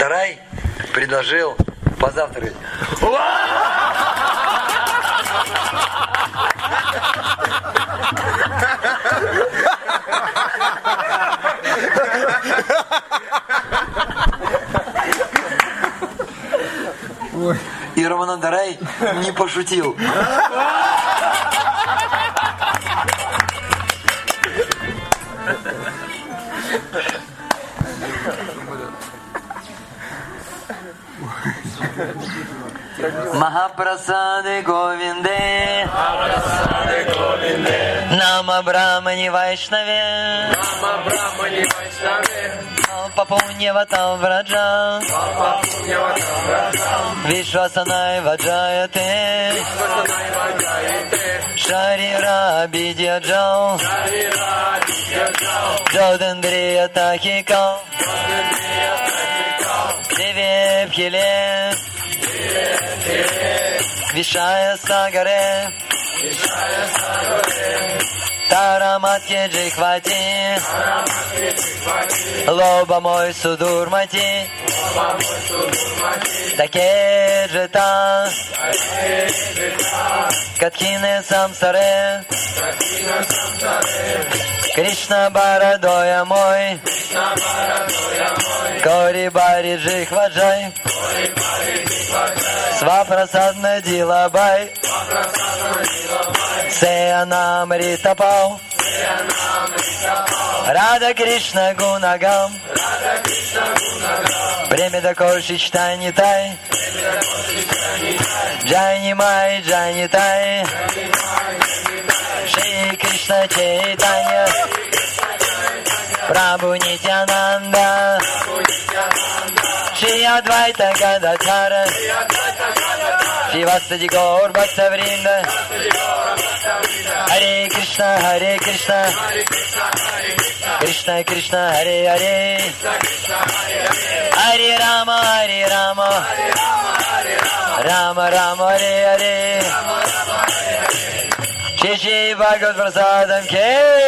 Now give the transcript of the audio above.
Дарай предложил позавтракать. И Раманандарай не пошутил. Махапрасады Говинде. Нама Брамани Вайшнаве. Нама Брахмани Вайшнаве, Папуньяватам Враджа. Вишвасанай Ваджаяте Шарира Бидьяджал Джодендрия Тахикал. Деве Пхиле Вишая Сагаре. Вишая Сагаре, Тараматке Джихвати. Араматки Чиквати, Лоба мой Судурмати Самсаре Катина Самсаре, Кришна Барадоя мой. Кришна Барадоя Кори Бари Джихваджай Свапрасадна Дилабай Сеянам Ритапал Рада Кришна Гунагам. Время такое Читани Тай. Джайни Май Джайни Тай. Чанитай, Чанитай, Шри Кришна Чайтанья Prabhu Nityananda Shri Advaita Gadachara Shri Vastaji Gaur Bhakta Vrinda Hare Krishna Hare Krishna Krishna Krishna Hare Hare Hare Rama Hare Rama Rama Rama Hare Hare Shri Shri Bhagavad Prasadam Khe